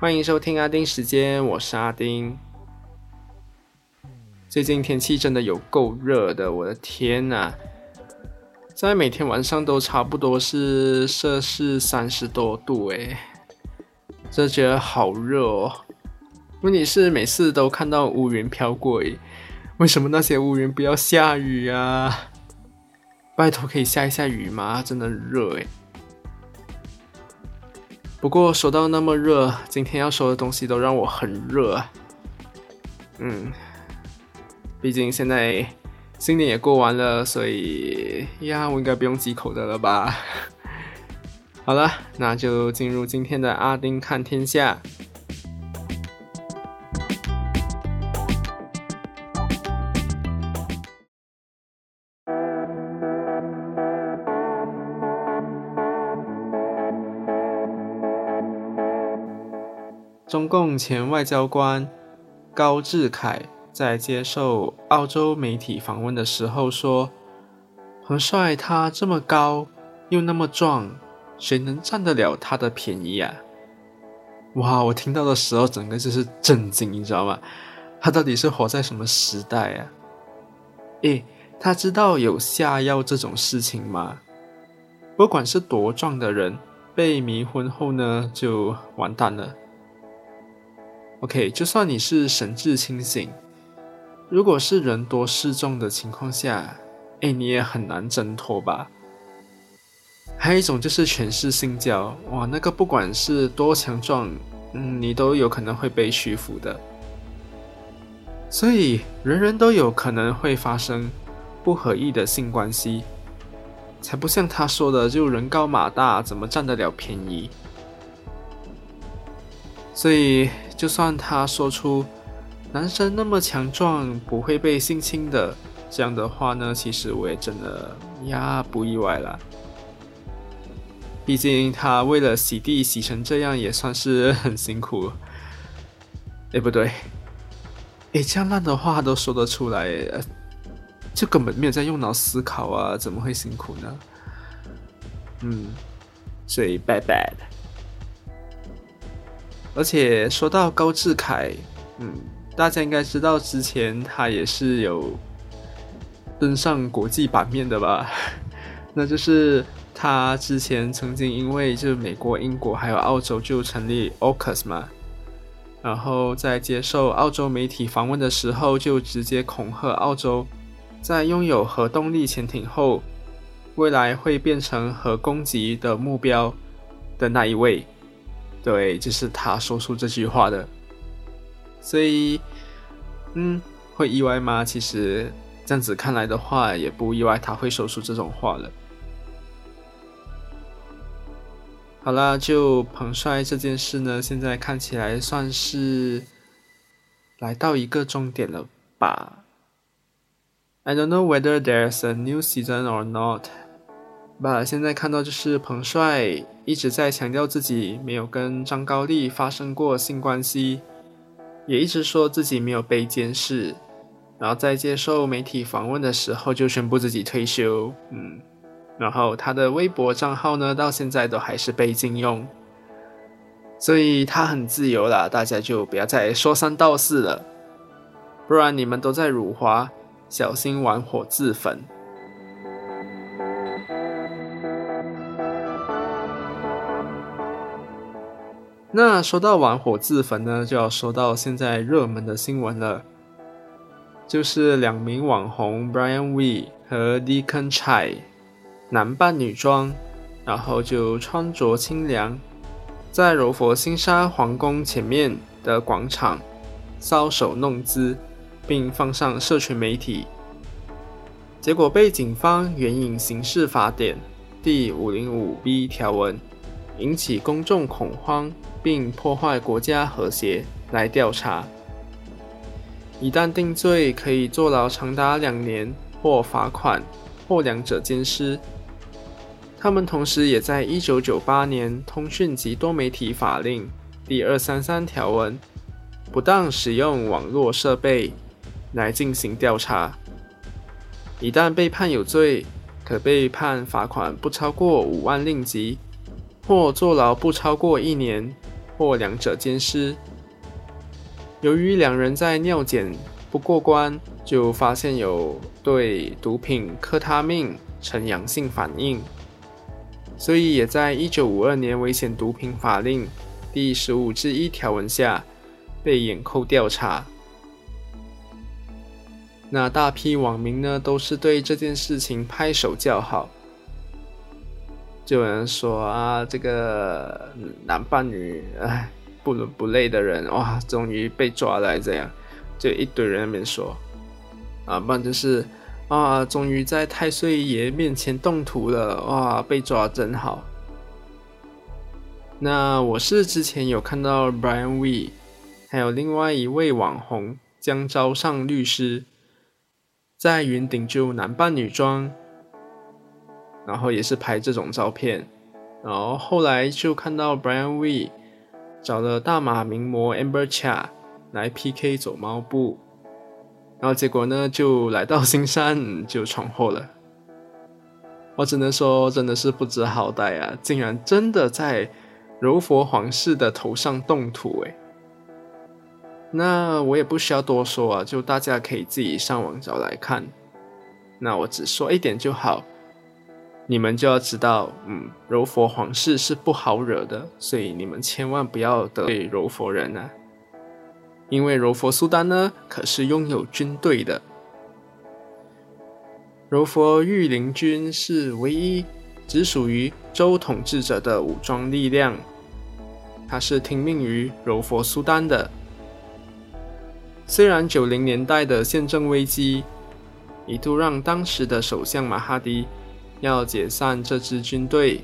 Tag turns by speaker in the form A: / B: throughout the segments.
A: 欢迎收听阿丁时间，我是阿丁。最近天气真的有够热的，我的天呐！在每天晚上都差不多是摄氏三十多度，诶，这觉得好热哦。问题是每次都看到乌云飘过，为什么那些乌云不要下雨啊？拜托，可以下一下雨吗？真的热诶。不过说到那么热，今天要说的东西都让我很热。嗯，毕竟现在新年也过完了，所以呀，我应该不用忌口的了吧？好了，那就进入今天的阿丁看天下。中共前外交官高志凯在接受澳洲媒体访问的时候说：“彭帅他这么高又那么壮，谁能占得了他的便宜啊？”哇！我听到的时候，整个就是震惊，你知道吗？他到底是活在什么时代啊？诶，他知道有下药这种事情吗？不管是多壮的人，被迷昏后呢，就完蛋了。OK，就算你是神志清醒，如果是人多势众的情况下，哎，你也很难挣脱吧。还有一种就是全是性交，哇，那个不管是多强壮，嗯，你都有可能会被屈服的。所以人人都有可能会发生不合意的性关系，才不像他说的就人高马大，怎么占得了便宜？所以。就算他说出男生那么强壮不会被性侵的这样的话呢，其实我也真的呀不意外了。毕竟他为了洗地洗成这样也算是很辛苦。哎，不对，哎，这样烂的话都说得出来，就根本没有在用脑思考啊，怎么会辛苦呢？嗯，所以 bad bad。而且说到高志凯，嗯，大家应该知道之前他也是有登上国际版面的吧？那就是他之前曾经因为就美国、英国还有澳洲就成立 AUKUS 嘛，然后在接受澳洲媒体访问的时候，就直接恐吓澳洲，在拥有核动力潜艇后，未来会变成核攻击的目标的那一位。对，就是他说出这句话的，所以，嗯，会意外吗？其实这样子看来的话，也不意外，他会说出这种话了。好啦，就彭帅这件事呢，现在看起来算是来到一个终点了吧？I don't know whether there's a new season or not. 吧，现在看到就是彭帅一直在强调自己没有跟张高丽发生过性关系，也一直说自己没有被监视，然后在接受媒体访问的时候就宣布自己退休，嗯，然后他的微博账号呢到现在都还是被禁用，所以他很自由了，大家就不要再说三道四了，不然你们都在辱华，小心玩火自焚。那说到玩火自焚呢，就要说到现在热门的新闻了，就是两名网红 Brian Wee 和 Deacon Chai 男扮女装，然后就穿着清凉，在柔佛新沙皇宫前面的广场搔首弄姿，并放上社群媒体，结果被警方援引刑事法典第五零五 B 条文，引起公众恐慌。并破坏国家和谐来调查，一旦定罪，可以坐牢长达两年或罚款，或两者兼施。他们同时也在一九九八年通讯及多媒体法令第二三三条文，不当使用网络设备来进行调查，一旦被判有罪，可被判罚款不超过五万令吉，或坐牢不超过一年。或两者兼施。由于两人在尿检不过关，就发现有对毒品克他命呈阳性反应，所以也在一九五二年危险毒品法令第十五之一条文下被掩扣调查。那大批网民呢，都是对这件事情拍手叫好。就有人说啊，这个男扮女，哎，不伦不类的人，哇，终于被抓来这样，就一堆人那边说，啊，不然就是啊，终于在太岁爷面前动土了，哇，被抓真好。那我是之前有看到 Brian We，还有另外一位网红江昭尚律师。在云顶就男扮女装，然后也是拍这种照片，然后后来就看到 Brian We 找了大马名模 Amber Cha 来 PK 走猫步，然后结果呢就来到新山就闯祸了。我只能说真的是不知好歹啊，竟然真的在柔佛皇室的头上动土诶。那我也不需要多说啊，就大家可以自己上网找来看。那我只说一点就好，你们就要知道，嗯，柔佛皇室是不好惹的，所以你们千万不要得罪柔佛人啊。因为柔佛苏丹呢，可是拥有军队的。柔佛御林军是唯一只属于州统治者的武装力量，它是听命于柔佛苏丹的。虽然九零年代的宪政危机一度让当时的首相马哈迪要解散这支军队，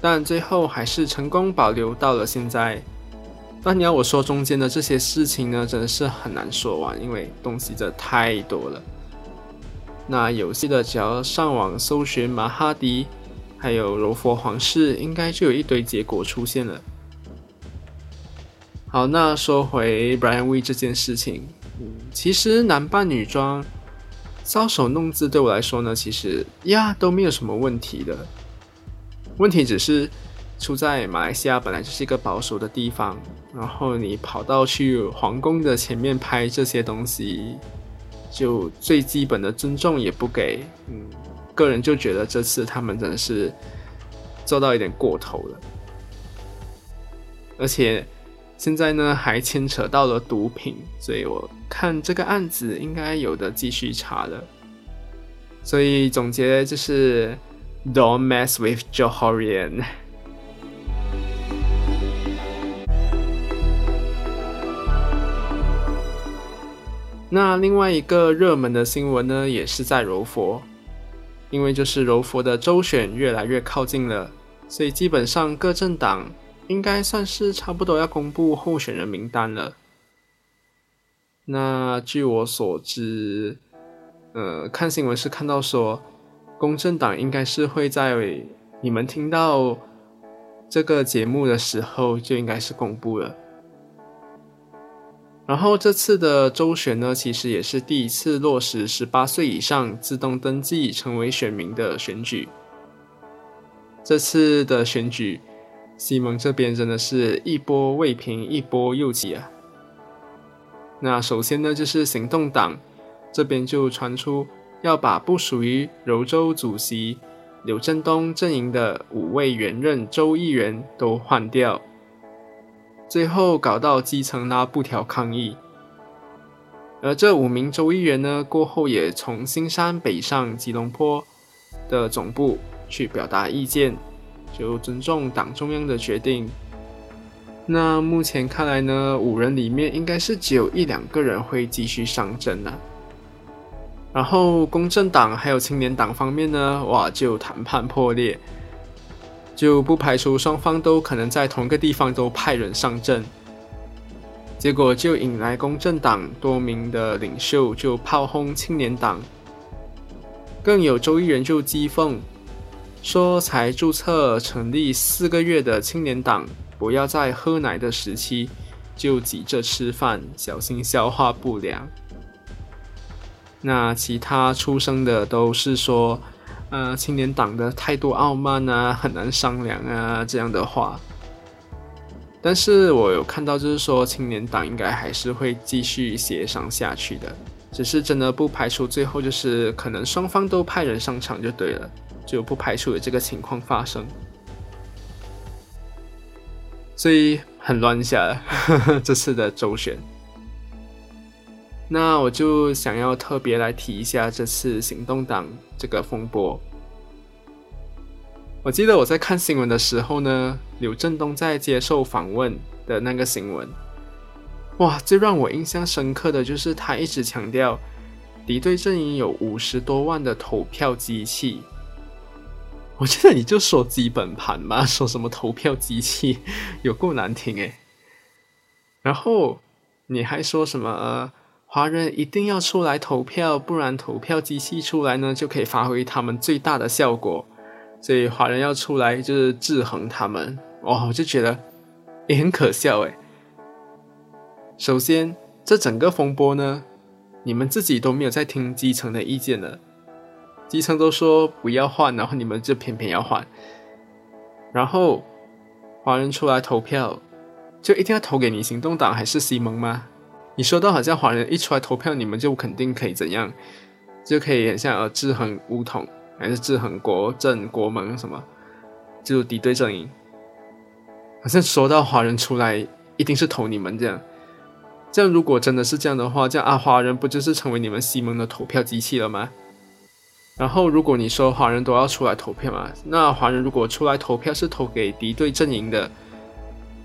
A: 但最后还是成功保留到了现在。但你要我说中间的这些事情呢，真的是很难说完，因为东西真的太多了。那有戏的只要上网搜寻马哈迪，还有柔佛皇室，应该就有一堆结果出现了。好，那说回 Brian We 这件事情，其实男扮女装搔首弄姿对我来说呢，其实呀都没有什么问题的。问题只是出在马来西亚本来就是一个保守的地方，然后你跑到去皇宫的前面拍这些东西，就最基本的尊重也不给。嗯，个人就觉得这次他们真的是做到一点过头了，而且。现在呢，还牵扯到了毒品，所以我看这个案子应该有的继续查了。所以总结就是 “Don't mess with Johorian”。那另外一个热门的新闻呢，也是在柔佛，因为就是柔佛的州选越来越靠近了，所以基本上各政党。应该算是差不多要公布候选人名单了。那据我所知，呃，看新闻是看到说，公正党应该是会在你们听到这个节目的时候就应该是公布了。然后这次的周选呢，其实也是第一次落实十八岁以上自动登记成为选民的选举。这次的选举。西蒙这边真的是一波未平，一波又起啊！那首先呢，就是行动党这边就传出要把不属于柔州主席刘振东阵营的五位原任州议员都换掉，最后搞到基层拉布条抗议。而这五名州议员呢，过后也从新山北上吉隆坡的总部去表达意见。就尊重党中央的决定。那目前看来呢，五人里面应该是只有一两个人会继续上阵了。然后公正党还有青年党方面呢，哇，就谈判破裂，就不排除双方都可能在同个地方都派人上阵。结果就引来公正党多名的领袖就炮轰青年党，更有州议员就讥讽。说才注册成立四个月的青年党，不要在喝奶的时期就急着吃饭，小心消化不良。那其他出生的都是说，呃，青年党的态度傲慢啊，很难商量啊这样的话。但是我有看到，就是说青年党应该还是会继续协商下去的，只是真的不排除最后就是可能双方都派人上场就对了，就不排除有这个情况发生。所以很乱下 这次的周旋。那我就想要特别来提一下这次行动党这个风波。我记得我在看新闻的时候呢，刘振东在接受访问的那个新闻，哇，最让我印象深刻的就是他一直强调敌对阵营有五十多万的投票机器。我觉得你就说基本盘嘛，说什么投票机器 有够难听诶。然后你还说什么华人一定要出来投票，不然投票机器出来呢就可以发挥他们最大的效果。所以华人要出来就是制衡他们，哇！我就觉得也很可笑诶。首先，这整个风波呢，你们自己都没有在听基层的意见了，基层都说不要换，然后你们就偏偏要换。然后华人出来投票，就一定要投给你行动党还是西蒙吗？你说到好像华人一出来投票，你们就肯定可以怎样，就可以很像呃制衡乌统。还是制衡国政国盟什么，就敌对阵营。好像说到华人出来，一定是投你们这样。这样如果真的是这样的话，这样啊，华人不就是成为你们西蒙的投票机器了吗？然后如果你说华人都要出来投票嘛，那华人如果出来投票是投给敌对阵营的，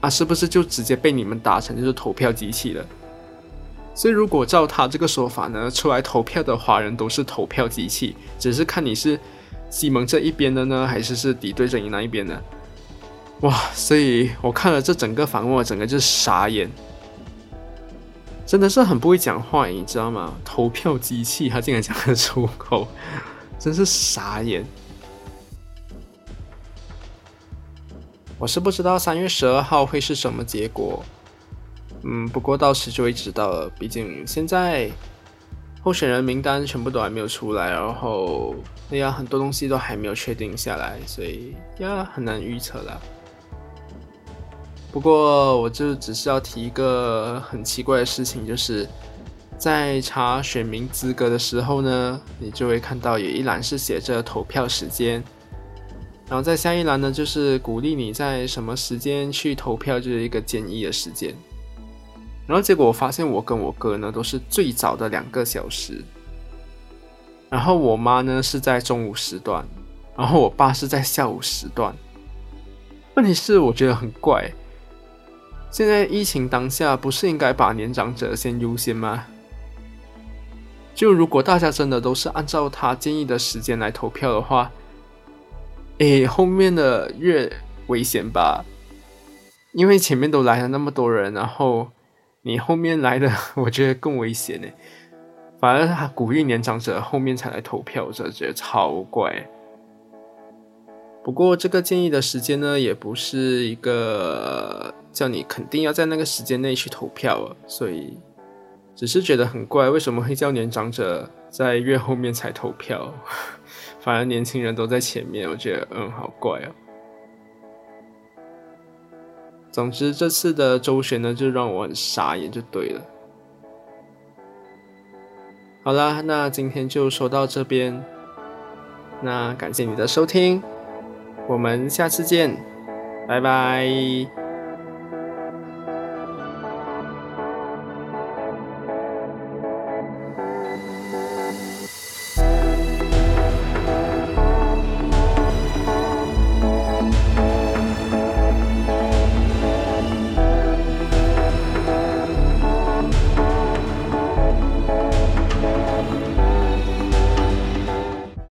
A: 啊，是不是就直接被你们打成就是投票机器了？所以，如果照他这个说法呢，出来投票的华人都是投票机器，只是看你是西蒙这一边的呢，还是是敌对阵营那一边的。哇！所以我看了这整个访问，整个就傻眼，真的是很不会讲话，你知道吗？投票机器，他竟然讲得出口，真是傻眼。我是不知道三月十二号会是什么结果。嗯，不过到时就会知道了。毕竟现在候选人名单全部都还没有出来，然后哎呀，很多东西都还没有确定下来，所以呀，很难预测了。不过我就只是要提一个很奇怪的事情，就是在查选民资格的时候呢，你就会看到有一栏是写着投票时间，然后在下一栏呢，就是鼓励你在什么时间去投票，就是一个建议的时间。然后结果我发现我跟我哥呢都是最早的两个小时，然后我妈呢是在中午时段，然后我爸是在下午时段。问题是我觉得很怪，现在疫情当下不是应该把年长者先优先吗？就如果大家真的都是按照他建议的时间来投票的话，诶，后面的越危险吧，因为前面都来了那么多人，然后。你后面来的，我觉得更危险呢。反而他鼓励年长者后面才来投票，这觉得超怪。不过这个建议的时间呢，也不是一个叫你肯定要在那个时间内去投票，所以只是觉得很怪，为什么会叫年长者在越后面才投票，反而年轻人都在前面？我觉得嗯，好怪哦。总之，这次的周旋呢，就让我很傻眼，就对了。好啦，那今天就说到这边。那感谢你的收听，我们下次见，拜拜。